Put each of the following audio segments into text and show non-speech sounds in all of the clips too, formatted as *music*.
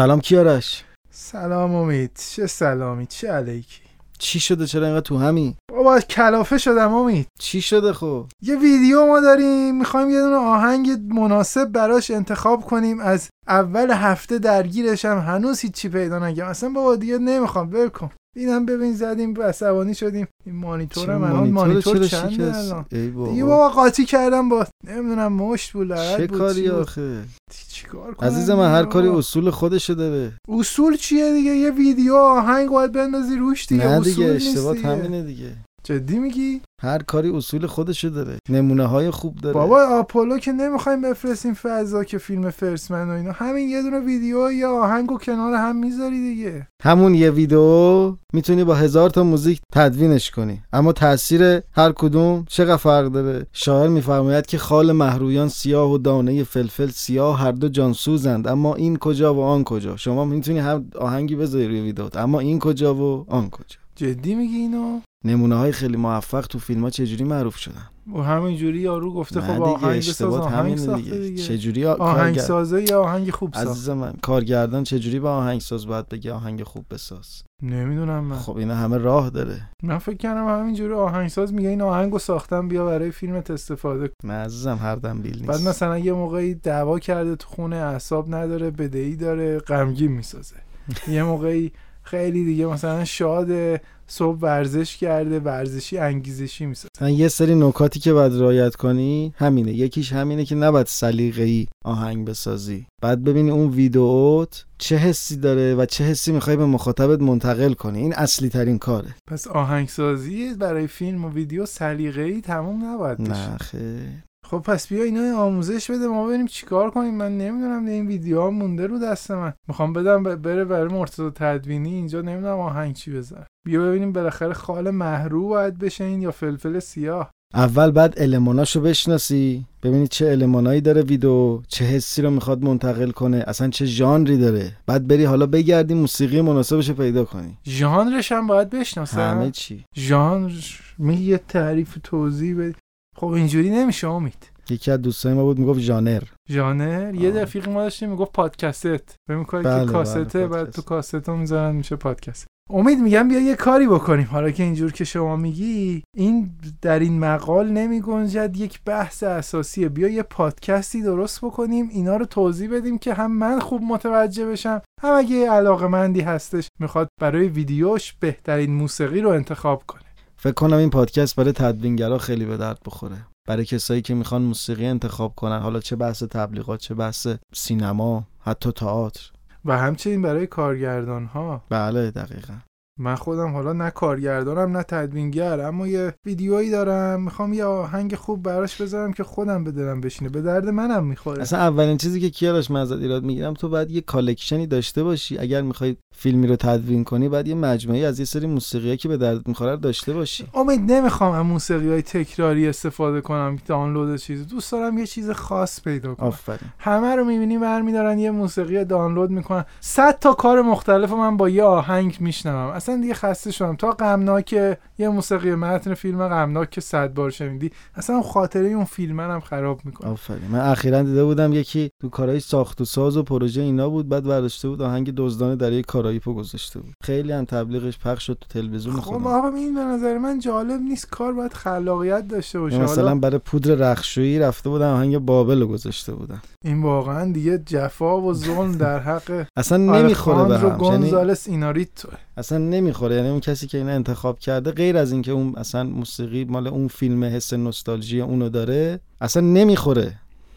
سلام کیارش سلام امید. چه سلامی؟ چه علیکی؟ چی شده؟ چرا اینقدر تو همی بابا کلافه شدم امید. چی شده خب؟ یه ویدیو ما داریم. می‌خوایم یه دونه آهنگ مناسب براش انتخاب کنیم از اول هفته درگیرشم هنوز هیچی پیدا نگم. اصلا بابا دیگه نمی‌خوام ول کن. اینم ببین زدیم عصبانی شدیم. این مانیتورم الان مانیتور چنده الان؟ دیگه بابا قاطی کردم با نمی‌دونم مشت بود چه بود کاری آخه؟ چیکار کنم؟ عزیز من هر کاری اصول خودشو داره. اصول چیه دیگه؟ یه ویدیو آهنگ باید بندازی روش دیگه نه دیگه اشتباه. همینه دیگه. جدی میگی؟ هر کاری اصول خودشو داره. نمونه های خوب داره. بابا آپولو که نمی‌خوایم بفرستیم فضا که فیلم فرسمن و اینا. همین یه دونه ویدیو یا آهنگ و کنار هم می‌ذاری دیگه. همون یه ویدیو می‌تونی با هزار تا موزیک تدوینش کنی. اما تاثیر هر کدوم چقدر فرق داره؟ شاعر میفرماید که خال محرویان سیاه و دانه فلفل سیاه هر دو جانسوزند. اما این کجا و آن کجا؟ شما می‌تونی هم آهنگی بذاری روی ویدیوت. اما این کجا و آن کجا؟ جدی میگی اینو؟ نمونه های خیلی موفق تو فیلم ها چجوری معروف شدن؟ و همینجوری یارو گفته خب آهنگ بساز آهنگ دیگه, دیگه. چجوری آ- آهنگ کارگر- سازه یا آهنگ خوب ساخت عزیز من کارگردان چجوری با آهنگساز باید بگه آهنگ خوب بساز؟ نمی‌دونم من. خب اینا همه راه داره. من فکر کردم همینجوری آهنگساز میگه این آهنگو ساختم بیا برای فیلمت استفاده کن. نه عزیزم هر دنبیل نیست. بعد مثلا یه موقعی دعوا کرده تو خونه اعصاب نداره بدهی داره غمگین می‌سازه. *laughs* یه موقعی خیلی دیگه مثلا شاده صبح ورزش کرده ورزشی انگیزشی می‌سازه. مثلا یه سری نکاتی که باید رعایت کنی همینه. یکیش همینه که نباید سلیقه‌ای آهنگ بسازی. بعد ببینی اون ویدئوت چه حسی داره و چه حسی می‌خوای به مخاطبت منتقل کنی. این اصلی ترین کاره. پس آهنگسازی برای فیلم و ویدیو سلیقه‌ای تموم نباید بشه. نه خیر. خب پس بیا اینا آموزش بده ما ببینیم چیکار کنیم؟ من نمی‌دونم این ویدیو ها مونده رو دست من. می‌خوام بدم بره برای مرتضی تدوینی اینجا نمی‌دونم آهنگ چی بزن بیا ببینیم بالاخره خال محرو باید بشه این یا فلفل سیاه. اول بعد الماناشو بشناسی ببینی چه المانایی داره ویدیو چه حسی رو می‌خواد منتقل کنه اصلا چه ژانری داره. بعد بری حالا بگردی موسیقی مناسبش پیدا کنی. ژانرش هم باید همه بشناسم چی. ژانر می یه تعریف توضیح بدی خب اینجوری نمیشه امید. یکی از دوستای ما بود می‌گفت ژانر. ژانر؟ یه. رفیق ما داشتیم می‌گفت پادکست فکر می‌کنی بله، که بله، کاسته بعد. تو کاست رو می‌ذارن میشه پادکست. امید میگم بیا یه کاری بکنیم. حالا که اینجور که شما میگی این در این مقال نمی گنجد یک بحث اساسیه. بیا یه پادکستی درست بکنیم اینا رو توضیح بدیم که هم من خوب متوجه بشم هم اگه علاقه مندی هستش می‌خواد برای ویدیوش بهترین موسیقی رو انتخاب کنه. فکر کنم این پادکست برای تدوینگرا خیلی به درد بخوره. برای کسایی که می‌خوان موسیقی انتخاب کنن حالا چه بحث تبلیغات چه بحث سینما حتی تئاتر. و همچنین برای کارگردان ها بله دقیقا. من خودم حالا نه کارگردانم نه تدوینگر اما یه ویدیویی دارم. می‌خوام یه آهنگ خوب براش بذارم که خودم به دلم بشینه. به درد منم می‌خوره. اصلا اولین چیزی که کیارش من ازت ایراد می‌گیرم تو باید یه کالکشنی داشته باشی. اگر می‌خوای فیلمی رو تدوین کنی باید یه مجموعه از یه سری موسیقی که به درد می‌خوره داشته باشی. امید نمی‌خوام از موسیقی های تکراری استفاده کنم دانلود چیز دوست دارم یه چیز خاص پیدا کنم. آفرین. همه رو می‌بینی برمیدارن یه موسیقی دانلود می‌کنن. صد تا کار مختلف من با یه آهنگ میشنوم. اصلا دیگه خسته شدم. تا غمناک یه موسیقی متن فیلم غمناک که صد بار شنیدی اصلا خاطره اون فیلم هم خراب می‌کنه. آفرین. من اخیرا دیده بودم یکی تو کارهای ساخت و ساز و پروژه اینا بود بعد برداشته بود آهنگ دزدان دریای کارائیپو گذاشته بود. خیلی هم تبلیغش پخش شد تو تلویزیون خب آقا این به نظر من جالب نیست. کار باید خلاقیت داشته باشه. یا مثلا برای پودر رخشویی رفته بودن آهنگ بابل گذاشته بودن. این واقعا دیگه جفا و ظلم در حق اصلا نمی‌خوره به هم. یعنی گونزالس ایناریتو. اصلا نمی‌خوره. یعنی اون کسی که اینو انتخاب کرده غیر از اینکه اون اصلا موسیقی مال اون فیلم حس نوستالژی اونو داره اصلا نمی‌خوره.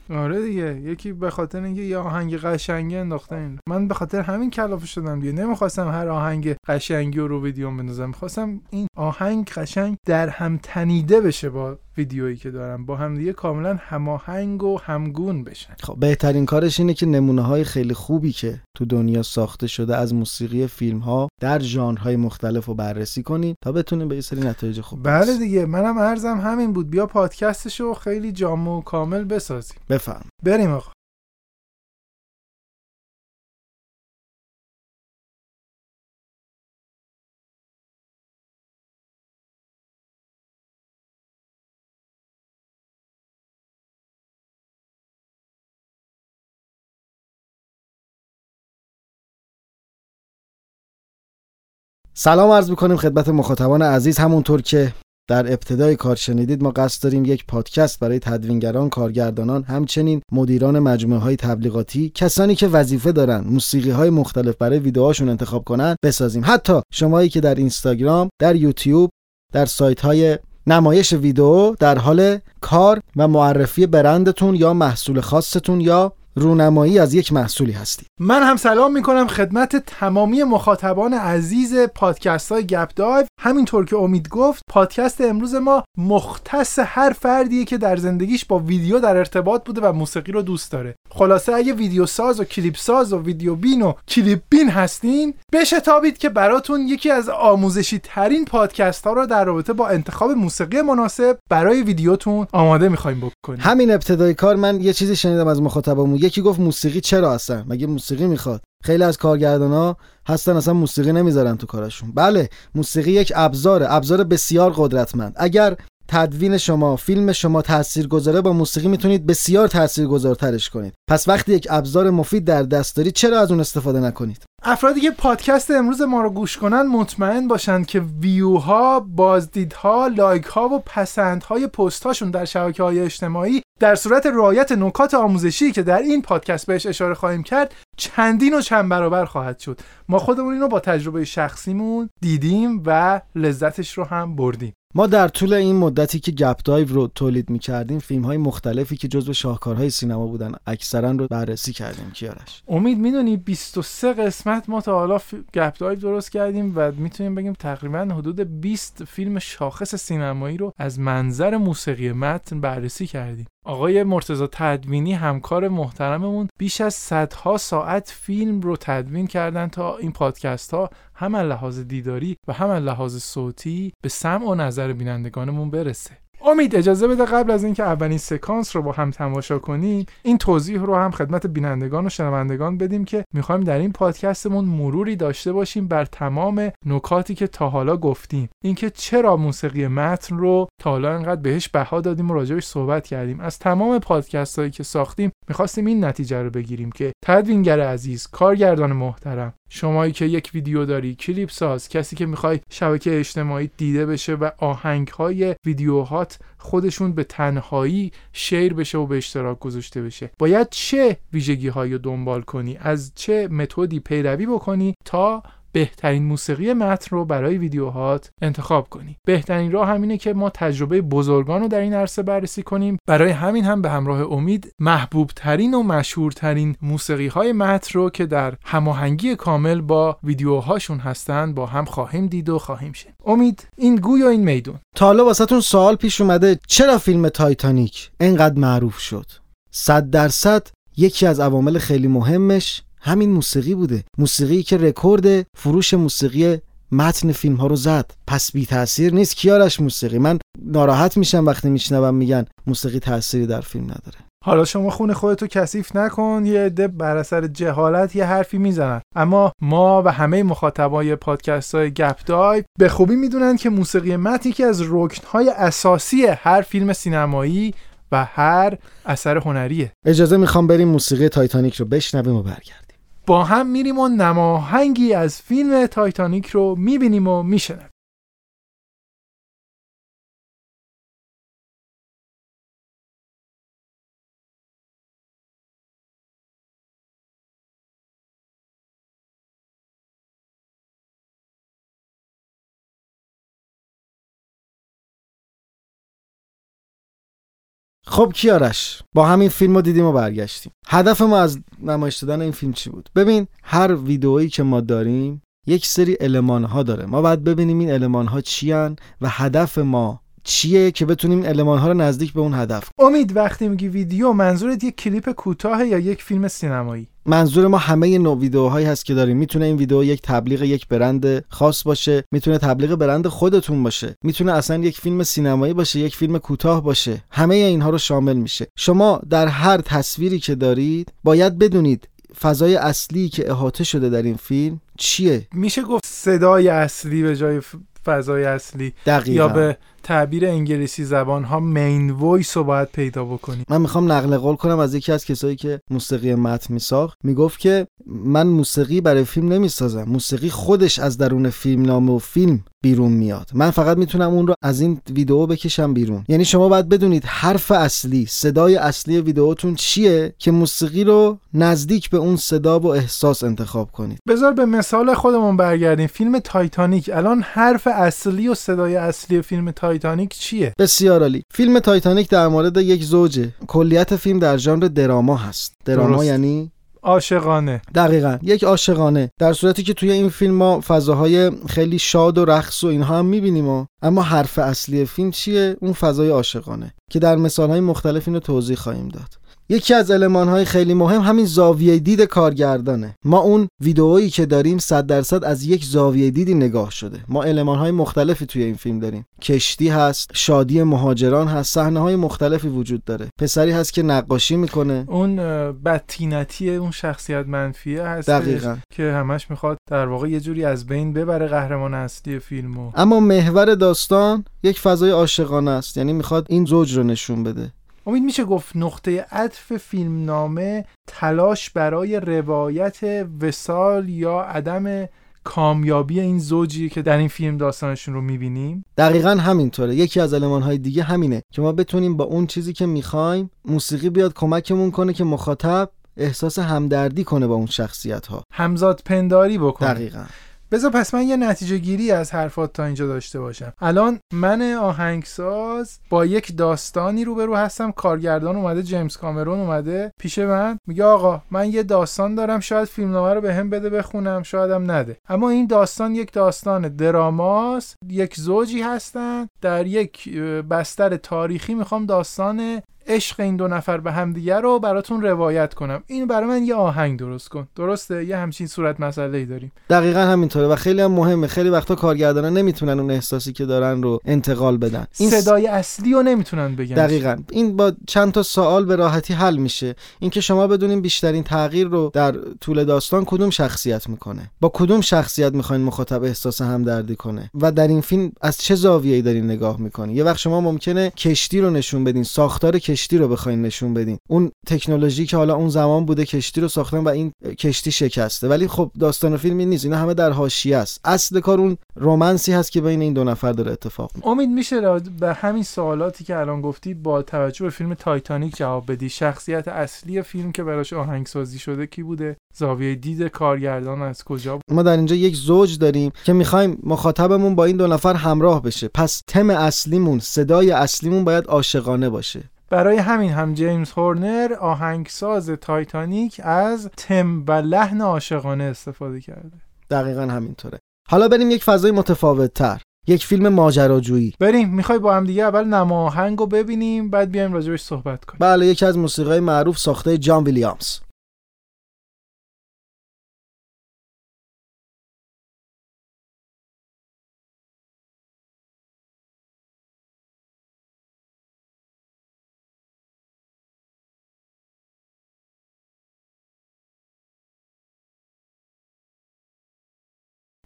آره دیگه. یکی به خاطر اینکه یه آهنگ قشنگی انداخته این. من به خاطر همین کلافه شدم دیگه. نمی‌خواستم هر آهنگ قشنگی رو رو ویدیو بندازم. می‌خواستم این آهنگ قشنگ در هم تنیده بشه با ویدیویی که دارم با هم دیگه کاملا هماهنگ و همگون بشن. خب بهترین کارش اینه که نمونه های خیلی خوبی که تو دنیا ساخته شده از موسیقی فیلم ها در ژانرهای مختلف رو بررسی کنید تا بتونیم به یه سری نتایج خوب بله برسیم. دیگه منم ارزم همین بود. بیا پادکستشو خیلی جامع و کامل بسازیم. بفهم. بریم آقا. سلام عرض می‌کنیم خدمت مخاطبان عزیز همونطور که در ابتدای کار شنیدید ما قصد داریم یک پادکست برای تدوینگران، کارگردانان، همچنین مدیران مجموعه های تبلیغاتی، کسانی که وظیفه دارن موسیقی های مختلف برای ویدیوهاشون انتخاب کنن بسازیم. حتی شمایی که در اینستاگرام، در یوتیوب، در سایت های نمایش ویدیو در حال کار و معرفی برندتون یا محصول خاصتون یا رونمایی از یک محصولی هستید من هم سلام می‌کنم خدمت تمامی مخاطبان عزیز پادکست های گپ دایو. همینطور که امید گفت پادکست امروز ما مختص هر فردیه که در زندگیش با ویدیو در ارتباط بوده و موسیقی رو دوست داره. خلاصه اگه ویدیو ساز و کلیپ ساز و ویدیو بین و کلیپ بین هستین بشتابید که براتون یکی از آموزشی ترین پادکست ها رو در رابطه با انتخاب موسیقی مناسب برای ویدیوتون آماده می‌خوایم بکنیم. همین ابتدای کار من یه چیزی شنیدم از مخاطبمون. یکی گفت موسیقی چرا هستن مگه موسیقی می‌خواد؟ خیلی از کارگردان هستن اصلا موسیقی نمی‌ذارن تو کارشون بله موسیقی یک ابزاره ابزار بسیار قدرتمند. اگر تدوین شما فیلم شما تأثیر گذاره با موسیقی می‌تونید بسیار تأثیر گذارترش کنید. پس وقتی یک ابزار مفید در دست دارید چرا از اون استفاده نکنید؟ افرادی که پادکست امروز ما رو گوش کنن مطمئن باشند که ویوها، بازدیدها، لایک ها و پسندهای پست هاشون در شبکه های اجتماعی در صورت رعایت نکات آموزشی که در این پادکست بهش اشاره خواهیم کرد چندین و چند برابر خواهد شد. ما خودمون اینو با تجربه شخصیمون دیدیم و لذتش رو هم بردیم. ما در طول این مدتی که گپ دایو رو تولید می کردیم فیلم های مختلفی که جزو شاهکارهای سینما بودن اکثرا رو بررسی کردیم کیارش. امید می‌دونی 23 قسمت ما تا حالا گپ دایو درست کردیم و می‌تونیم بگیم تقریبا حدود 20 فیلم شاخص سینمایی رو از منظر موسیقی متن بررسی کردیم. آقای مرتزا تدوینی همکار محترممون بیش از صدها ساعت فیلم رو تدوین کردن تا این پادکست ها هم لحاظ دیداری و هم لحاظ صوتی به سمع و نظر بینندگانمون برسه. امید اجازه بده قبل از اینکه اولین سکانس رو با هم تماشا کنیم این توضیح رو هم خدمت بینندگان و شنوندگان بدیم که می‌خوایم در این پادکستمون مروری داشته باشیم بر تمام نکاتی که تا حالا گفتیم. اینکه چرا موسیقی متن رو تا حالا انقدر بهش بها دادیم و راجبش صحبت کردیم. از تمام پادکست هایی که ساختیم می‌خواستیم این نتیجه رو بگیریم که تدوینگر عزیز کارگردان محترم شمایی که یک ویدیو داری کلیپ ساز کسی که می‌خوای شبکه اجتماعی دیده بشه و آهنگ های ویدیوهات خودشون به تنهایی شیر بشه و به اشتراک گذاشته بشه. باید چه ویژگی رو دنبال کنی؟ از چه متدی پیروی بکنی تا بهترین موسیقی متن رو برای ویدیوهات انتخاب کنی. بهترین راه همینه که ما تجربه بزرگان رو در این عرصه بررسی کنیم. برای همین هم به همراه امید محبوب ترین و مشهورترین موسیقی های متن رو که در هماهنگی کامل با ویدیوهاشون هستند با هم خواهیم دید و خواهیم شد امید این گوی و این میدون. تا حالا واسهتون سوال پیش اومده چرا فیلم تایتانیک انقدر معروف شد؟ صد درصد یکی از عوامل خیلی مهمش همین موسیقی بوده. موسیقی که رکورد فروش موسیقی متن فیلم ها رو زد. پس بی تاثیر نیست کیارش موسیقی؟ من ناراحت میشم وقتی میشنوم میگن موسیقی تأثیری در فیلم نداره. حالا شما خون خودتو کثیف نکن. یه عده بر اثر جهالت یه حرفی می‌زنن. اما ما و همه مخاطبای پادکست های گپ دای به خوبی می‌دونن که موسیقی متن یکی از رکنهای اساسی هر فیلم سینمایی و هر اثر هنریه. اجازه می‌خوام بریم موسیقی تایتانیک رو بشنویم و برگردیم. با هم میریم و نماهنگی از فیلم تایتانیک رو می‌بینیم و میشنویم. خب کیارش با همین فیلم رو دیدیم و برگشتیم. هدف ما از نمایش دادن این فیلم چی بود؟ ببین هر ویدئویی که ما داریم یک سری المان ها داره. ما باید ببینیم این المان ها چی و هدف ما چیه که بتونیم المان ها رو نزدیک به اون هدف امید وقتی میگی ویدیو منظورت یک کلیپ کوتاه یا یک فیلم سینمایی؟ منظور ما همه نوع ویدیوهایی هست که داریم. می‌تونه این ویدیو یک تبلیغ یک برند خاص باشه می‌تونه تبلیغ برند خودتون باشه می‌تونه اصلا یک فیلم سینمایی باشه یک فیلم کوتاه باشه. همه اینها رو شامل میشه. شما در هر تصویری که دارید باید بدونید فضای اصلی که احاطه شده در این فیلم چیه. میشه گفت صدای اصلی به جای فضای اصلی دقیقا یا به تعبیر انگلیسی زبان ها main voice رو باید پیدا بکنی. من می‌خوام نقل قول کنم از یکی از کسایی که موسیقی متن میساخت. می‌گفت که من موسیقی برای فیلم نمی‌سازم. موسیقی خودش از درون فیلم نامه و فیلم بیرون میاد. من فقط می‌تونم اون رو از این ویدیو بکشم بیرون. یعنی شما باید بدونید حرف اصلی صدای اصلی ویدیوتون چیه که موسیقی رو نزدیک به اون صدا و احساس انتخاب کنید. بذار به مثال خودمون برگردیم. فیلم تایتانیک. الان حرف اصلی و صدای اصلی فیلم تایتانیک چیه؟ بسیار عالی. فیلم تایتانیک در مورد یک زوجه. کلیت فیلم در ژانر drama هست. drama درست. یعنی عاشقانه. دقیقا. یک عاشقانه. در صورتی که توی این فیلم ما فضاهای خیلی شاد و رقص و اینها هم می‌بینیم و اما حرف اصلی فیلم چیه؟ اون فضای عاشقانه. که در مثالهای مختلف اینو توضیح خواهیم داد. یکی از المانهای خیلی مهم همین زاویه دید کارگردانه. ما اون ویدئویی که داریم صد درصد از یک زاویه دیدی نگاه شده. ما المانهای مختلفی توی این فیلم داریم. کشتی هست شادی مهاجران هست صحنه های مختلفی وجود داره. پسری هست که نقاشی می‌کنه. اون بدتینتی اون شخصیت منفیه هست دقیقا. که همش می‌خواد در واقع یه جوری از بین ببره قهرمان اصلی فیلمو. اما محور داستان یک فضای عاشقانه است. یعنی می‌خواد این زوج رو نشون بده. امید میشه گفت نقطه عطف فیلمنامه تلاش برای روایت وسال یا عدم کامیابی این زوجی که در این فیلم داستانشون رو می‌بینیم؟ دقیقا همینطوره. یکی از های دیگه همینه که ما بتونیم با اون چیزی که می‌خوایم موسیقی بیاد کمکمون کنه که مخاطب احساس همدردی کنه با اون شخصیت ها همزاد پنداری بکنه. دقیقا. بذار پس من یه نتیجه گیری از حرفات تا اینجا داشته باشم. الان من آهنگساز با یک داستانی روبرو هستم. کارگردان اومده جیمز کامرون اومده پیش من. میگه آقا من یه داستان دارم شاید فیلمنامه رو به هم بده بخونم شایدم نده. اما این داستان یک داستان دراماست. یک زوجی هستن. در یک بستر تاریخی می‌خوام داستان عشق این دو نفر به همدیگه رو براتون روایت کنم. این برای من یه آهنگ درست کن. درسته؟ یه همچین صورت مسئله ای داریم. دقیقا همینطوره و خیلی هم مهمه. خیلی وقتا کارگردانا نمی‌تونن اون احساسی که دارن رو انتقال بدن. این صدای اصلی رو نمی‌تونن بگن. دقیقا. این با چند تا سوال به راحتی حل میشه. اینکه شما بدونین بیشترین تغییر رو در طول داستان کدوم شخصیت می‌کنه؟ با کدوم شخصیت می‌خواین مخاطب احساس همدردی کنه؟ و در این فیلم از چه زاویه‌ای دارین نگاه می‌کنین؟ یه وقت شما ممکنه کشتی رو نشون بدین. ساختار کشتی رو بخواین نشون بدین. اون تکنولوژی که حالا اون زمان بوده کشتی رو ساختن و این کشتی شکسته. ولی خب داستان فیلمی نیست اینا همه در حاشیه است. اصل کار اون رومنسی هست که بین این دو نفر داره اتفاق میفته امید میشه را- به همین سوالاتی که الان گفتی با توجه به فیلم تایتانیک جواب بدی؟ شخصیت اصلی فیلم که براش آهنگسازی شده کی بوده؟ زاویه دید کارگردان از کجا بود؟ ما در اینجا یک زوج داریم که می‌خوایم مخاطبمون با این دو نفر همراه بشه. پس تم اصلیمون صدای اصلیمون باید عاشقانه باشه. برای همین هم جیمز هورنر آهنگساز تایتانیک از تم و لحن عاشقانه استفاده کرده. دقیقا همینطوره. حالا بریم یک فضای متفاوت تر یک فیلم ماجراجویی. بریم می‌خوای با هم دیگه اول نما آهنگ رو ببینیم بعد بیایم راجبش صحبت کنیم. بله یکی از موسیقی معروف ساخته جان ویلیامز.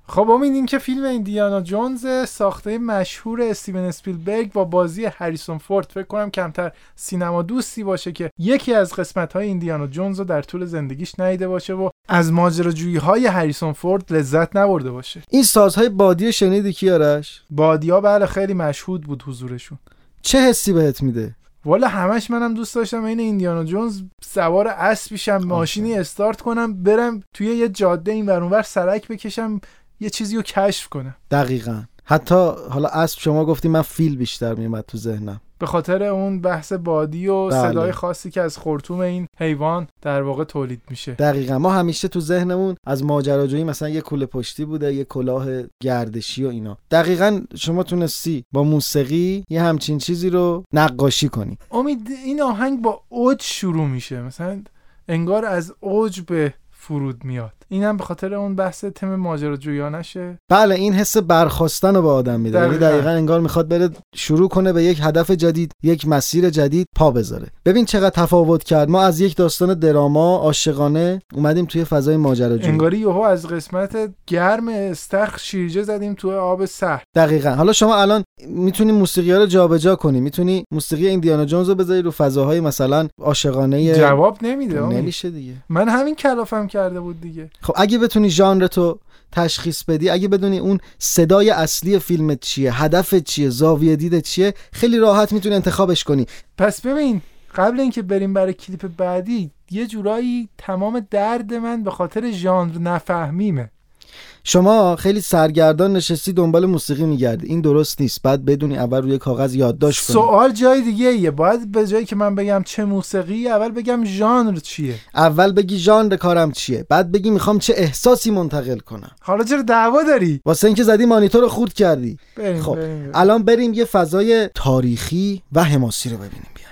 خب امید این که فیلم ایندیانا جونز ساخته مشهور استیون اسپیلبرگ با بازی هریسون فورد فکر کنم کمتر سینما دوستی باشه که یکی از قسمت های ایندیانا جونز رو در طول زندگیش ندیده باشه و از ماجراجویی های هریسون فورد لذت نبرده باشه. این سازهای بادی شنیدی کیارش بادیا بله خیلی مشهود بود حضورشون. چه حسی بهت میده؟ والا همش منم دوست داشتم این ایندیانا جونز سوار اسبیشم ماشینی استارت کنم برم توی یه جاده این ور اونور سرک بکشم یه چیزی رو کشف کنم دقیقا. حتی حالا اسب شما گفتی من فیل بیشتر میومد تو ذهنم. به خاطر اون بحث بادی و بله. صدای خاصی که از خرطوم این حیوان در واقع تولید میشه. دقیقا. ما همیشه تو ذهنمون از ماجراجویی مثلا یه کوله پشتی بوده یه کلاه گردشی و اینا. دقیقا شما تونستی با موسیقی یه همچین چیزی رو نقاشی کنی. امید این آهنگ با اوج شروع میشه. مثلا انگار از اوج به فرود میاد. اینم به خاطر اون بحث تم ماجراجویانشه. بله این حس برخواستن رو به آدم میده. یعنی دقیقاً. دقیقا انگار می‌خواد بره شروع کنه به یک هدف جدید یک مسیر جدید پا بذاره. ببین چقدر تفاوت کرد. ما از یک داستان دراما عاشقانه اومدیم توی فضای ماجراجویی. انگاری یهو از قسمت گرم استخر شیرجه زدیم تو آب سهل دقیقا. حالا شما الان می‌تونی موسیقی ها رو جابجا کنی. می‌تونی موسیقی ایندیانا جونز رو بذاری رو فضاهای مثلا عاشقانه جواب نمیده. نمیشه دیگه. من همین کلافم کرده بود دیگه. خب اگه بتونی ژانر تو تشخیص بدی اگه بدونی اون صدای اصلی فیلمت چیه هدفت چیه زاویه دیدت چیه خیلی راحت می‌تونی انتخابش کنی. پس ببین قبل اینکه بریم برای کلیپ بعدی یه جورایی تمام درد من به خاطر ژانر نفهمیمه. شما خیلی سرگردان نشستی دنبال موسیقی میگردی. این درست نیست. بعد بدونی اول روی کاغذ یادداشت کنی. سوال جای دیگه ایه باید به جایی که من بگم چه موسیقی اول بگم ژانر چیه. اول بگی ژانر کارم چیه. بعد بگی می‌خوام چه احساسی منتقل کنم. حالا چرا دعوا داری؟ واسه اینکه زدی مانیتور رو خورد کردی. بریم خب بریم, بریم. الان بریم یه فضای تاریخی و حماسی رو ببینیم. بیایم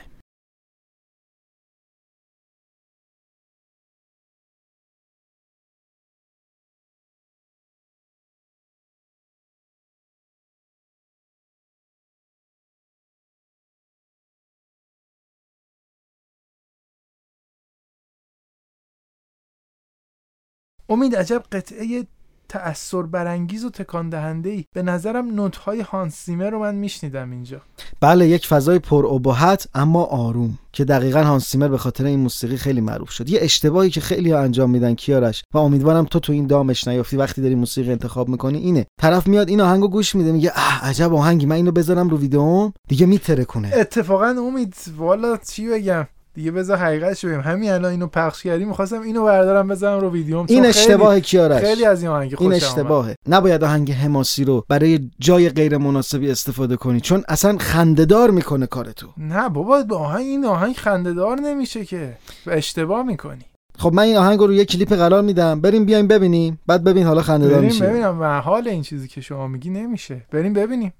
امید عجب قطعه تأثیر برانگیز و تکان دهنده ای به نظرم نوت های هانس زیمر رو من میشنیدم اینجا. بله یک فضای پر ابهت اما آروم که دقیقا هانس سیمر به خاطر این موسیقی خیلی معروف شد. یه اشتباهی که خیلی ها انجام میدن کیارش و امیدوارم تو تو این دامش نیافتی. وقتی داری موسیقی انتخاب می‌کنی اینه. طرف میاد این آهنگو گوش میده میگه اه عجب آهنگی من اینو بذارم رو ویدیوم دیگه میتره کنه اتفاقا امید والا چی بگم؟ دیگه بذار حقیقتش بگم. همین الان اینو پخش کردی می‌خواستم اینو بردارم بذارم رو ویدیوم. این خیلی- اشتباه کیارش. خیلی از این آهنگ این آمد. اشتباهه. نباید آهنگ حماسی رو برای جای غیر مناسبی استفاده کنی چون اصلا خندهدار می‌کنه کارتو. نه بابا به آهنگ این آهنگ خندهدار نمیشه که. و اشتباه می‌کنی. خب من این آهنگ رو یه کلیپ قرار میدم. بریم بیایم ببینیم. بعد ببین حالا خندهدار میشه ببینم. محال این چیزی که شما میگی نمیشه. بریم ببینیم.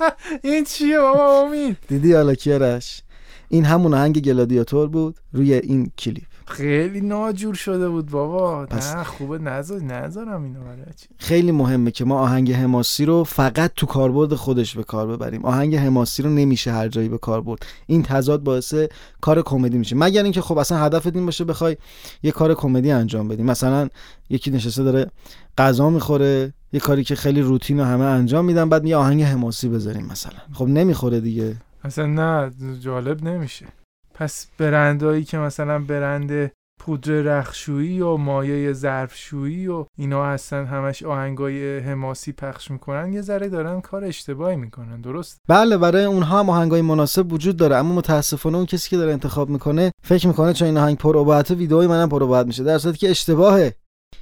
*laughs* این چیه بابا؟ *laughs* امید دیدی حالا کیارش؟ این همون آهنگ گلادیاتور بود روی این کلیپ. خیلی ناجور شده بود بابا. پس- نه خوبه نذار نذارم اینو برای چی. خیلی مهمه که ما آهنگ حماسی رو فقط تو کاربرد خودش به کار ببریم. آهنگ حماسی رو نمیشه هر جایی به کار برد. این تضاد باعث کار کمدی میشه. مگر اینکه خب اصلا هدفت این باشه بخوای یه کار کمدی انجام بدی. مثلا یکی نشسته داره غذا می‌خوره یه کاری که خیلی روتین و همه انجام میدن بعد یه آهنگ حماسی بذاریم مثلا. خب نمی‌خوره دیگه. اصلا نه جالب نمیشه. پس برندایی که مثلا برند پودر رخشویی و مایه ظرفشویی و اینا هستن همش آهنگای حماسی پخش می‌کنن یه ذره دارن کار اشتباهی می‌کنن درست؟ بله برای اونها هم آهنگای مناسب وجود داره اما متاسفانه اون کسی که داره انتخاب می‌کنه فکر می‌کنه چون این آهنگ پر ابهت ویدئوی منم پر ابهت میشه در صورتی که اشتباهه.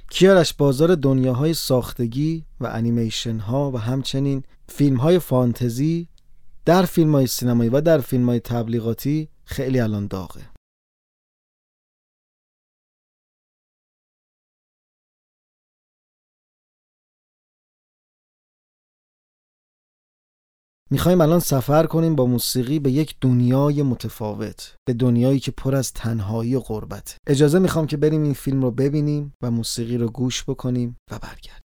کیارش بازار دنیاهای ساختگی و انیمیشن ها و همچنین فیلم های فانتزی در فیلم های سینمایی و در فیلم های تبلیغاتی خیلی الان داغه. می‌خوایم الان سفر کنیم با موسیقی به یک دنیای متفاوت به دنیایی که پر از تنهایی و غربت. اجازه می‌خوام که بریم این فیلم رو ببینیم و موسیقی رو گوش بکنیم و برگردیم.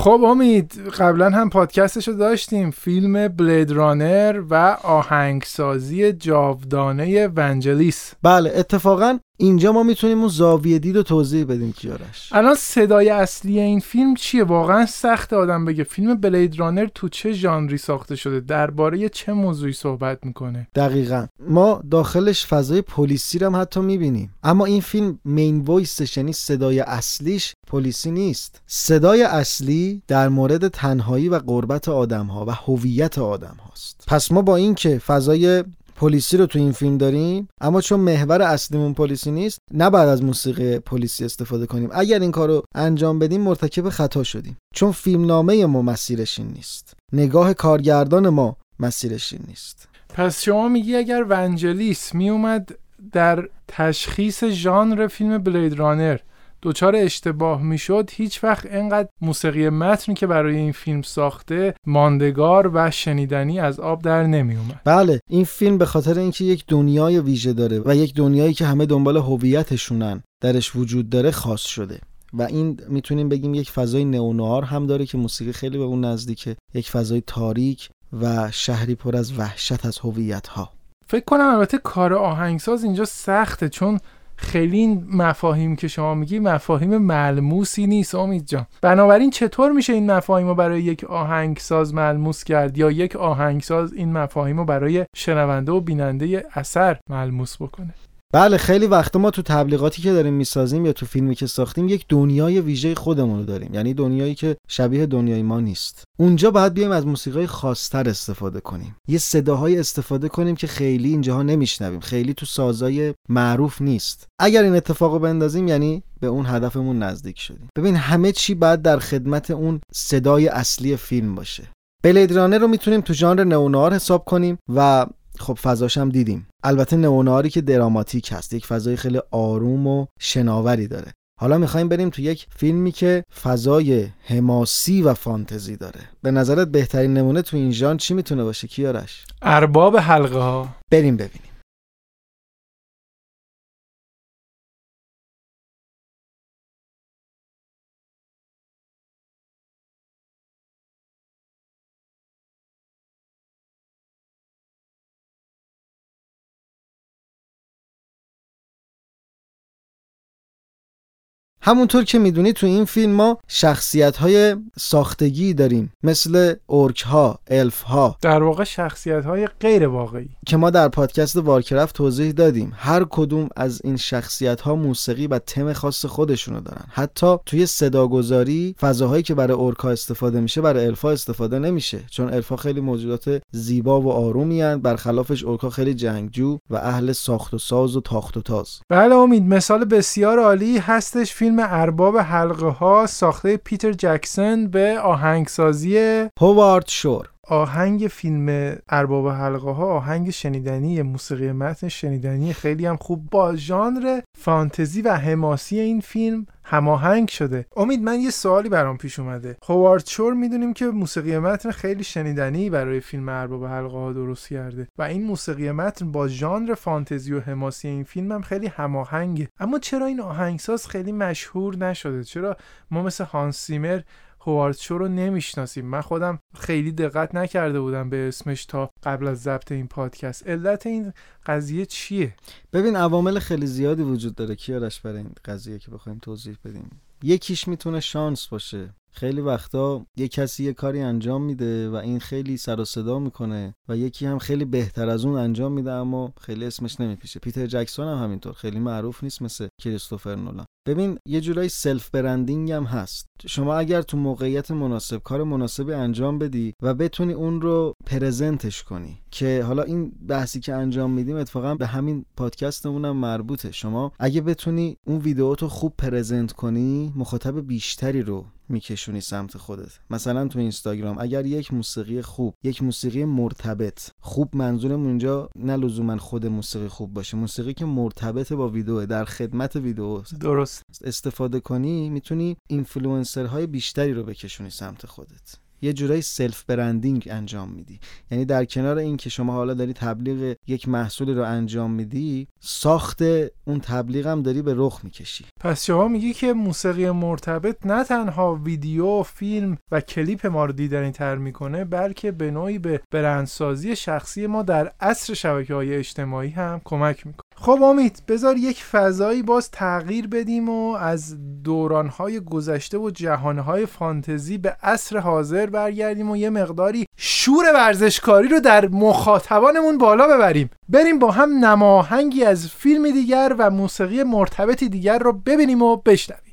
خب امید قبلا هم پادکستش رو داشتیم. فیلم بلید رانر و آهنگسازی جاودانه ونجلیس. بله اتفاقا اینجا ما می‌تونیم اون زاویه دید رو توضیح بدیم کیارش الان صدای اصلی این فیلم چیه؟ واقعا سخت آدم بگه. فیلم بلید رانر تو چه ژانری ساخته شده؟ درباره چه موضوعی صحبت می‌کنه؟ دقیقا. ما داخلش فضای پلیسی رو هم حتی می‌بینیم. اما این فیلم مین وایسش یعنی صدای اصلیش پلیسی نیست. صدای اصلی در مورد تنهایی و غربت آدم ها و هویت آدم هاست پس ما با این که فضای پلیسی رو تو این فیلم داریم اما چون محور اصلیمون پلیسی نیست نباید از موسیقی پلیسی استفاده کنیم. اگر این کارو انجام بدیم مرتکب خطا شدیم. چون فیلمنامه ما مسیرش این نیست. نگاه کارگردان ما مسیرش این نیست. پس شما میگی اگر ونجلیس میومد در تشخیص ژانر فیلم بلید رانر دچار اشتباه می‌شد هیچ وقت اینقدر موسیقی متن که برای این فیلم ساخته ماندگار و شنیدنی از آب در نمیومد بله این فیلم به خاطر اینکه یک دنیای ویژه داره و یک دنیایی که همه دنبال هویتشونن درش وجود داره خاص شده. و این می‌تونیم بگیم یک فضای نئونوار هم داره که موسیقی خیلی به اون نزدیکه. یک فضای تاریک و شهری پر از وحشت از هویت ها فکر کنم البته کار آهنگساز اینجا سخته چون خیلی این مفاهیم که شما میگی مفاهیم ملموسی نیست امید جان. بنابراین چطور میشه این مفاهیم رو برای یک آهنگساز ملموس کرد یا یک آهنگساز این مفاهیم رو برای شنونده و بیننده اثر ملموس بکنه؟ بله خیلی وقتا ما تو تبلیغاتی که داریم می‌سازیم یا تو فیلمی که ساختیم یک دنیای ویژه خودمون رو داریم. یعنی دنیایی که شبیه دنیای ما نیست. اونجا باید بیایم از موسیقی خاصتر استفاده کنیم. یه صداهای استفاده کنیم که خیلی اینجاها نمیشنویم. خیلی تو سازای معروف نیست. اگر این اتفاقو بندازیم یعنی به اون هدفمون نزدیک شدیم. ببین همه چی باید در خدمت اون صدای اصلی فیلم باشه. بلید رانر رو می‌تونیم تو ژانر نئونوار حساب کنیم و خب فضاش هم دیدیم. البته نئونواری که دراماتیک هست یک فضای خیلی آروم و شناوری داره. حالا می‌خوایم بریم تو یک فیلمی که فضای حماسی و فانتزی داره. به نظرت بهترین نمونه تو این ژانر چی می‌تونه باشه؟ کیارش؟ ارباب حلقه ها بریم ببینیم. همونطور که می‌دونی تو این فیلم ما شخصیت های ساختگی داریم مثل اورک ها الف ها در واقع شخصیت های غیر واقعی. که ما در پادکست وارکرافت توضیح دادیم هر کدوم از این شخصیت ها موسیقی و تم خاص خودشونو دارن. حتی توی صداگذاری فضاهایی که برای اورکا استفاده میشه برای الفا استفاده نمیشه. چون الفا خیلی موجودات زیبا و آرومی هن برخلافش اورکا خیلی جنگجو و اهل ساخت و ساز و تاخت و تاز. بله امید مثال بسیار عالی هستش فیلم ارباب حلقه ها ساخته پیتر جکسون به آهنگسازی هوارد شور. آهنگ فیلم ارباب حلقه ها آهنگ شنیدنی موسیقی متن شنیدنی خیلی هم خوب با ژانر فانتزی و حماسی این فیلم هماهنگ شده. امید من یه سوالی برام پیش اومده. هوارد شور می‌دونیم که موسیقی متن خیلی شنیدنی برای فیلم ارباب حلقه ها درست کرده و این موسیقی متن با ژانر فانتزی و حماسی این فیلم هم خیلی هماهنگه. اما چرا این آهنگساز خیلی مشهور نشده؟ چرا ما مثل هانس زیمر هوارد شور رو نمی‌شناسیم. من خودم خیلی دقت نکرده بودم به اسمش تا قبل از ضبط این پادکست. علت این قضیه چیه؟ ببین عوامل خیلی زیادی وجود داره. کیارش برای این قضیه که بخوایم توضیح بدیم؟ یکیش می‌تونه شانس باشه. خیلی وقتا یه کسی یه کاری انجام میده و این خیلی سر و صدا می‌کنه و یکی هم خیلی بهتر از اون انجام میده اما خیلی اسمش نمی‌پیچه. پیتر جکسون هم همینطور. خیلی معروف نیست مثل کریستوفر نولان. ببین یه جورایی self branding هم هست. شما اگر تو موقعیت مناسب کار مناسبی انجام بدی و بتونی اون رو present ش کنی که حالا این بحثی که انجام میدیم اتفاقا به همین پادکستمون هم مربوطه. شما اگه بتونی اون ویدیو تو خوب present کنی مخاطب بیشتری رو میکشونی سمت خودت. مثلا تو اینستاگرام اگر یک موسیقی خوب یک موسیقی مرتبط خوب منظورم اونجا نه لزوما خود موسیقی خوب باشه. موسیقی که مرتبط با ویدیو در خدمت ویدیو درست. استفاده کنی می‌تونی اینفلوئنسرهای بیشتری رو بکشونی سمت خودت. یه جورایی self branding انجام میدی. یعنی در کنار این که شما حالا داری تبلیغ یک محصولی رو انجام میدی ساخت اون تبلیغ هم داری به رخ می‌کشی. پس شما میگی که موسیقی مرتبط نه تنها ویدیو فیلم و کلیپ ما رو دیدنی تر می‌کنه بلکه به نوعی به برندسازی شخصی ما در عصر شبکه های اجتماعی هم کمک می‌کنه. خب امید بذار یک فضایی باز تغییر بدیم و از دورانهای گذشته و جهانهای فانتزی به عصر حاضر برگردیم و یه مقداری شور ورزشکاری رو در مخاطبانمون بالا ببریم. بریم با هم نماهنگی از فیلم دیگر و موسیقی مرتبطی دیگر رو ببینیم و بشنویم.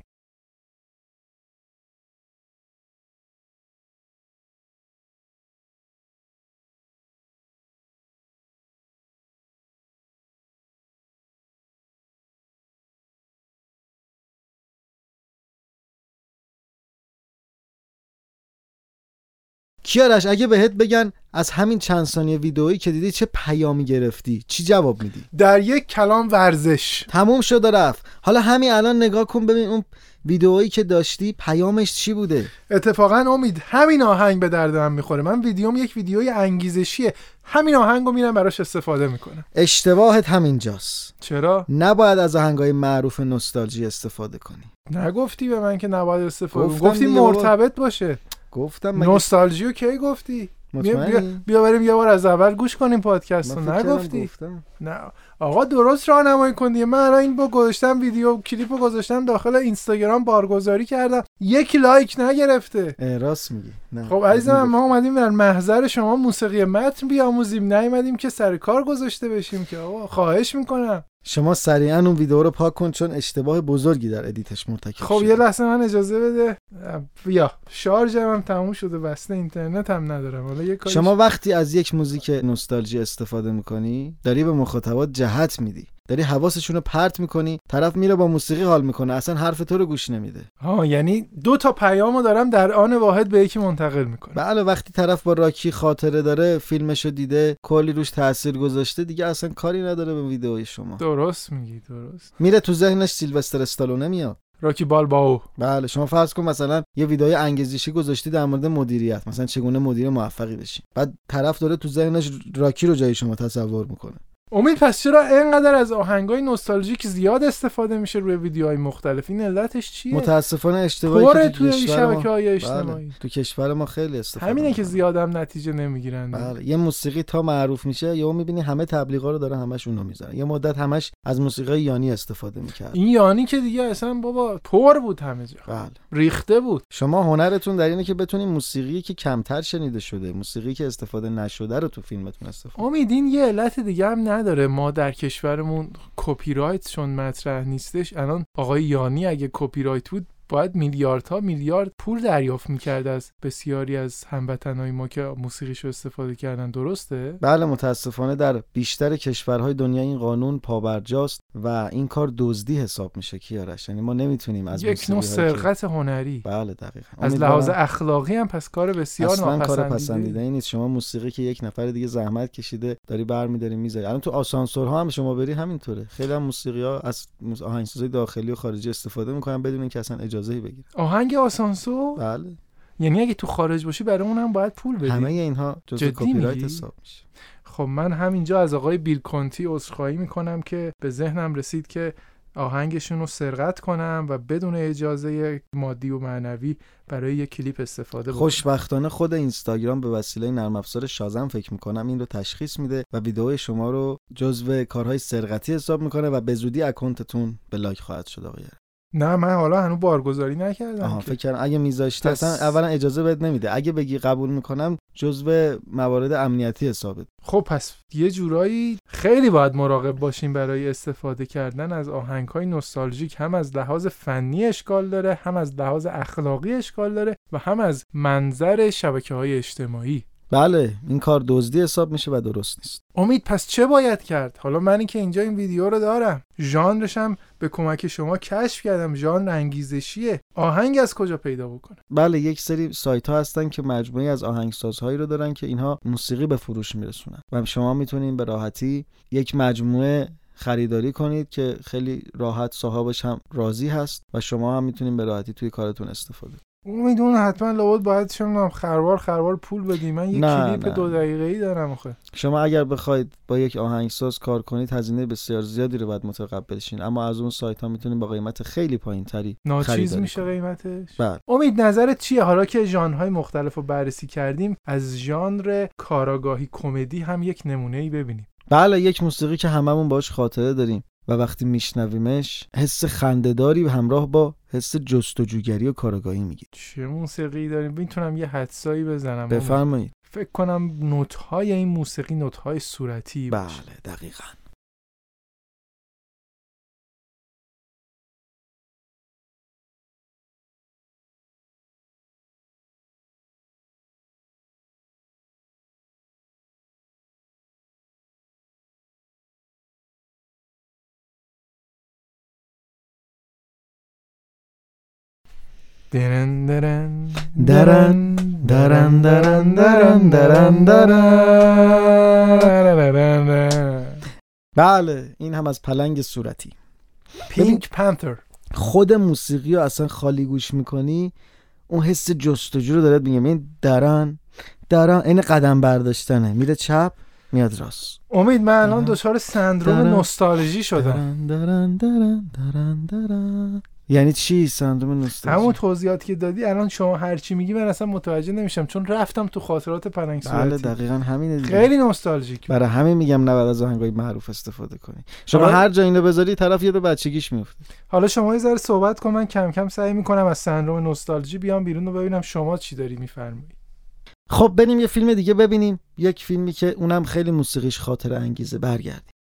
کیارش اگه بهت بگن از همین چند ثانیه ویدئویی که دیدی چه پیامی گرفتی چی جواب میدی؟ در یک کلام ورزش. تموم شد و رفت. حالا همین الان نگاه کن ببین اون ویدئویی که داشتی پیامش چی بوده؟ اتفاقا امید همین آهنگ به درد من می‌خوره. من ویدیوم یک ویدیوی انگیزشیه. همین آهنگ رو میرم براش استفاده می‌کنم. اشتباهت همینجاست. چرا؟ نباید از آهنگای معروف نوستالژی استفاده کنی. نگفتی به من که نباید استفاده گفتی. مرتبط باشه. گفتم مگه نوستالژیو کی گفتی؟ بیا, بیا, مطمئنی؟ بیا بریم یه بار از اول گوش کنیم پادکست رو. نگفتی. نه. آقا درست راهنمایی کن دیگه. من الان اینو گذاشتم ویدیو کلیپ رو گذاشتم داخل اینستاگرام بارگذاری کردم. یک لایک نگرفته. راست میگی. نه. خب عزیز من ما اومدیم در محضر شما موسیقی متن بیاموزیم. نیومدیم که سر کار گذاشته بشیم که آقا خواهش می‌کنم. شما سریعا اون ویدیو رو پاک کن چون اشتباه بزرگی در edit ش مرتکب خب شدی. یه لحظه من اجازه بده. بیا شارژم هم تموم شده بسته اینترنت هم ندارم. حالا یه کاری شما وقتی از یک موزیک نوستالژی استفاده می‌کنی داری به مخاطبات جهت میدی. داری حواسشون رو پرت می‌کنی طرف میره با موسیقی حال می‌کنه اصلا حرف تو رو گوش نمیده. ها یعنی دو تا پیامو دارم در آن واحد به یکی منتقل می‌کنم. بله وقتی طرف با راکی خاطره داره فیلمشو دیده کلی روش تاثیر گذاشته دیگه اصلا کاری نداره به ویدئوی شما. درست میگی درست. میره تو ذهنش سیلوستر استالونه میاد. راکی بالباو. بله شما فرض کن مثلا یه ویدیوی انگیزشی گذاشتی در مورد مدیریت مثلا چگونه مدیر موفقی بشی. بعد طرف داره تو ذهنش راکی رو جای شما تصور می‌کنه. امید پس چرا اینقدر از آهنگای نوستالژیک زیاد استفاده میشه روی ویدیوهای مختلف؟ این علتش چیه؟ متاسفانه اشتباهی که تو توی شبکه های بله، اجتماعی. تو کشور ما خیلی استفاده همینه که می‌کنن. زیادم نتیجه نمی‌گیرن. بله. یه موسیقی تا معروف میشه یهو می‌بینی همه تبلیغا رو داره همش اونو می‌زنه یه مدت همش از موسیقی یانی استفاده می‌کرد. این یانی که دیگه اصلا بابا پر بود همه جا. بله. ریخته بود. شما هنرتون در اینه که بتونین موسیقی که کمتر شنیده شده موسیقی که استفاده نشده رو تو فیلمتون استفاده امید این یه علت دیگه هم نداره. ما در کشورمون کپی رایت چون مطرح نیستش. الان آقای یانی اگه کپی رایت بود باید میلیاردها میلیارد پول دریافت می‌کرد از بسیاری از هموطنهای ما که موسیقیشو استفاده کردن. درسته؟ بله متاسفانه در بیشتر کشورهای دنیا این قانون پابرجاست و این کار دزدی حساب میشه کیارش؟ یعنی ما نمی‌تونیم از یک نوع سرقت هنری. بله دقیقا. از لحاظ اخلاقی هم پس کار بسیار اصلا کار پسندیده ای نیست. شما موسیقی که یک نفر دیگه زحمت کشیده داری برمیداری می‌ذاری. الان تو آسانسورها هم شما بری همینطوره. خیلی هم موسیقی ها از آهنگسازای داخلی و خارجی استفاده می‌کنن بدون اینکه اصلا اجازه بگیرن آهنگ آسانسور؟ بله. یعنی اگه تو خارج باشی برای هم باید پول بدی؟ همه اینها جزء کپی رایت؟ حساب میشه. خب من همینجا از آقای بیل کنتی عذرخواهی می‌کنم که به ذهنم رسید که آهنگشون رو سرقت کنم و بدون اجازه مادی و معنوی برای یک کلیپ استفاده بکنم. خوشبختانه خود اینستاگرام به وسیله نرم افزار شازم فکر می‌کنم این رو تشخیص میده و ویدیو شما رو جزو کارهای سرقتی حساب می‌کنه و به زودی اکانتتون بلاک خواهد شد آقای نه من حالا هنوز بارگذاری نکردم آها. فکر کردم اگه میذاشتی پس- اصلا اولا اجازه بهت نمیده. اگه بگی قبول می‌کنم جزو موارد امنیتی حسابت. خب پس یه جورایی خیلی باید مراقب باشیم برای استفاده کردن از آهنگ های نوستالژیک. هم از لحاظ فنی اشکال داره هم از لحاظ اخلاقی اشکال داره و هم از منظر شبکه های اجتماعی. بله این کار دزدی حساب میشه و درست نیست. امید پس چه باید کرد؟ حالا منی که اینجا این ویدیو رو دارم. ژانرشم به کمک شما کشف کردم. ژانر انگیزشیه. آهنگ از کجا پیدا بکنم؟ بله یک سری سایت ها هستن که مجموعی از آهنگسازهایی رو دارن که اینها موسیقی به فروش میرسونن. و شما می‌تونین به راحتی یک مجموعه خریداری کنید که خیلی راحت صاحبش هم راضی هست و شما هم می‌تونین به راحتی توی کارتون استفاده کنید. اون حتما لابد باید چه می‌دونم خروار خروار پول بدی. من نه، کلیپ نه. دو دقیقه ای دارم آخه. شما اگر بخواید با یک آهنگساز کار کنید هزینه بسیار زیادی رو باید متقبل شین. اما از اون سایت ها می‌تونید با قیمت خیلی پایین تری ناچیز میشه. قیمتش؟ بله. امید نظرت چیه؟ حالا که ژانرهای مختلف رو بررسی کردیم از ژانر کاراگاهی کمدی هم یک نمونه ای ببینیم. بله یک موسیقی که هممون باش خاطره داریم و وقتی میشنویمش حس خندهداری همراه با حس جستجوگری و کارآگاهی می‌گیره چه موسیقی داریم می‌تونم یه حدسایی بزنم؟ بفرمایید فکر کنم نوت های این موسیقی نوت های صورتی باشه. بله دقیقا درن درن درن درن درن درن درن درن بله این هم از پلنگ صورتی پینک پنتر خود موسیقی رو اصلا خالی گوش می‌کنی اون حس جستجو رو دارد میگم این درن درن این قدم برداشتنه میره چپ میاد راست امید من الان. دچار سندروم درن. نوستالژی شدم درن درن درن درن درن. یعنی چی سندروم نوستالژی؟ همون توضیحاتی که دادی الان شما هر چی میگی من اصلا متوجه نمیشم چون رفتم تو خاطرات پلنگ بله صورتی دقیقا همینه دیگه. خیلی نوستالژیک. برای همین میگم نباید از آهنگای معروف استفاده کنی. شما آره. هر جا اینو بذاری طرف یاد بچگیش میفته. حالا شما یه ذره صحبت کن من کم کم سعی می‌کنم از سندروم نوستالژی بیام بیرون و ببینم شما چی داری میفرمایی. خب بریم یه فیلم دیگه ببینیم. یک فیلمی که اونم خیلی موسیقیش خاطر انگیزه. برگردیم.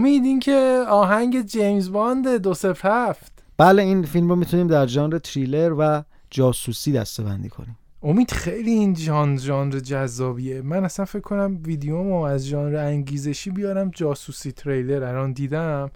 امید این که آهنگ جیمز باند 207 بله این فیلم رو می‌تونیم در ژانر تریلر و جاسوسی دسته کنیم. امید خیلی این ژانر ژانر جذابیه. من اصلا فکر کنم ویدیومو از ژانر انگیزشی بیارم جاسوسی تریلر. الان دیدم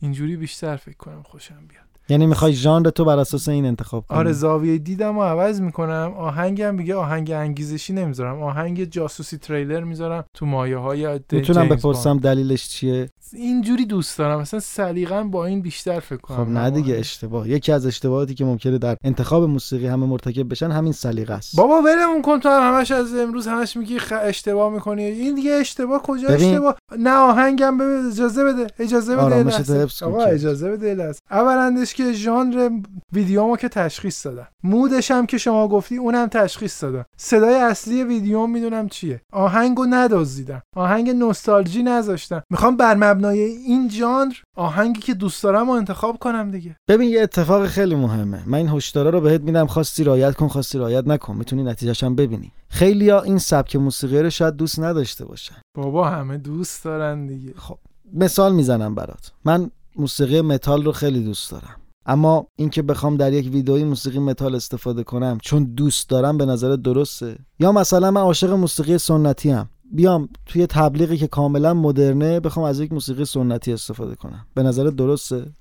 اینجوری بیشتر فکر کنم خوشم بیاد. یعنی می‌خوای ژانر تو بر اساس این انتخاب کنی؟ آره زاویه دیدم و عوض می‌کنم. آهنگم میگه آهنگ انگیزشی نمی‌ذارم. آهنگ جاسوسی تریلر می‌ذارم تو مایه های می‌تونم بپرسم دلیلش چیه؟ اینجوری دوست دارم. مثلا سلیقا با این بیشتر فکر کنم خب نه دیگه اشتباه. یکی از اشتباهاتی که ممکنه در انتخاب موسیقی همه مرتکب بشن همین سلیقه است. بابا ولمون کن. تو هم همش از امروز همش میگی خ... اشتباه می‌کنی. این دیگه اشتباه کجا ببین. اشتباه؟ نه آهنگم بده اجازه بده. اجازه بده آقا که. اجازه بده لحظه. اولندش که ژانر ویدیومو که تشخیص دادم. مودش هم که شما گفتی اونم تشخیص دادم. صدای اصلی ویدیوم می‌دونم چیه. آهنگو ندزدیدم. آهنگ نوستالژی نذاشتم. می‌خوام بر مبنای این ژانر آهنگی که دوست دارم رو انتخاب کنم دیگه. ببین یه اتفاق خیلی مهمه. من این هشدارا رو بهت میدم. خواستی رعایت کن خواستی رعایت نکن. می‌تونی نتیجهش هم ببینی. خیلیا این سبک موسیقی رو شاید دوست نداشته باشن. بابا همه دوست دارن دیگه. خب مثال می‌زنم برات. من موسیقی متال رو خیلی دوست دارم. اما اینکه بخوام در یک ویدئوی موسیقی متال استفاده کنم چون دوست دارم به نظر درسته؟ یا مثلا من عاشق موسیقی سنتی هم بیام توی تبلیغی که کاملا مدرنه بخوام از یک موسیقی سنتی استفاده کنم. به نظر درسته؟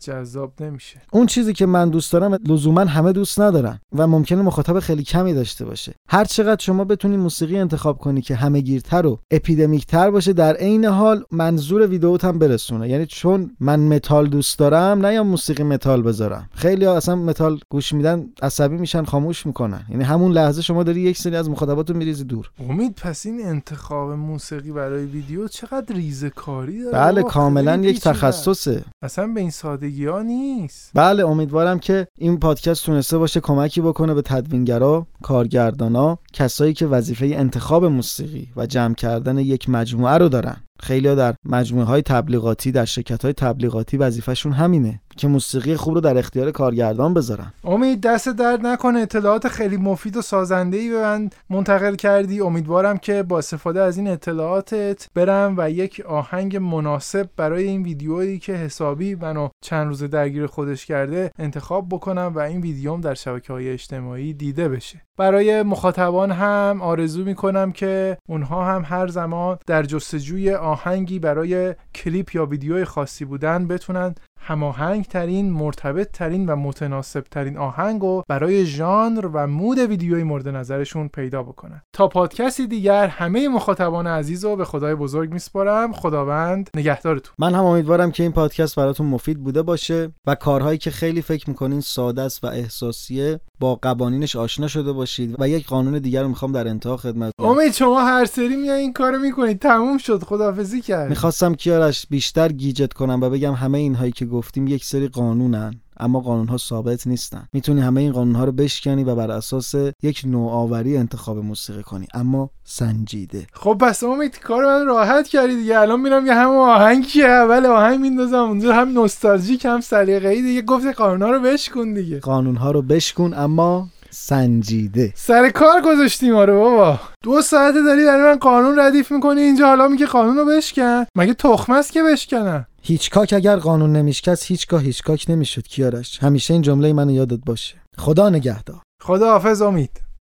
جذاب نمیشه. اون چیزی که من دوست دارم لزوما همه دوست ندارن و ممکنه مخاطب خیلی کمی داشته باشه. هر چقدر شما بتونی موسیقی انتخاب کنی که همه گیرتر و epidemic تر باشه در عین حال منظور ویدئوت هم برسونه. یعنی چون من متال دوست دارم نمیام موسیقی متال بذارم. خیلی ها اصلا متال گوش میدن عصبی میشن خاموش می‌کنن. یعنی همون لحظه شما داری یک سری از مخاطبات رو میریزی دور. امید پس این انتخاب موسیقی برای ویدیو چقدر ریزه کاری داره؟ بله کاملا یک. تخصصه. اصلا به این سادگی ها نیست بله امیدوارم که این پادکست تونسته باشه کمکی بکنه به تدوینگرا، کارگردانا، کسایی که وظیفه انتخاب موسیقی و جمع کردن یک مجموعه رو دارن. خیلی در مجموعه های تبلیغاتی در شرکت های تبلیغاتی وظیفهشون همینه که موسیقی خوب رو در اختیار کارگردان بذارن. امید دست درد نکنه. اطلاعات خیلی مفید و سازنده ای به من منتقل کردی. امیدوارم که با استفاده از این اطلاعاتت برم و یک آهنگ مناسب برای این ویدیویی که حسابی منو چند روز درگیر خودش کرده انتخاب بکنم و این ویدیوم در شبکه های اجتماعی دیده بشه. برای مخاطبان هم آرزو می‌کنم که اونها هم هر زمان در جستجوی آهنگی برای کلیپ یا ویدیوی خاصی بودن بتونن هماهنگ ترین مرتبط ترین و متناسب ترین آهنگ رو برای ژانر و مود ویدیوی مورد نظرشون پیدا بکنن. تا پادکستی دیگر همه مخاطبان عزیز رو به خدای بزرگ میسپارم. خداوند نگهدارتون. من هم امیدوارم که این پادکست براتون مفید بوده باشه و کارهایی که خیلی فکر می‌کنین ساده است و احساسیه با قوانینش آشنا شده باشید و یک قانون دیگر رو می‌خوام در انتها خدمت امید شما هر سری میای این کارو می‌کنید تموم شد. خدافزی کرد. می‌خواستم کیارش بیشتر گیجت کنم و بگم همه اینهایی که گفتیم یک سری قانونن اما قانون ها ثابت نیستن. می‌تونی همه این قانون ها رو بشکنی و بر اساس یک نوآوری انتخاب موسیقی کنی اما سنجیده. خب پس امید کار من راحت کردی دیگه. الان میرم یه همون آهنگ که اول آهنگ میندازم اونجا هم نوستالژیک هم سلیقه‌ای دیگه. گفت قانونا رو بشکن دیگه. قانون ها رو بشکن اما سنجیده. سر کار گذاشتیم آره بابا. دو ساعته داری برای من قانون ردیف می‌کنی اینجا حالا میگه قانون رو بشکن. مگه تخمه است که بشکنن؟ هیچکاک اگر قانون نمیشکست هیچگاه هیچکاک نمی‌شد کیارش. همیشه این جمله منو یادت باشه. خدا نگهدار. خدا حافظ امید.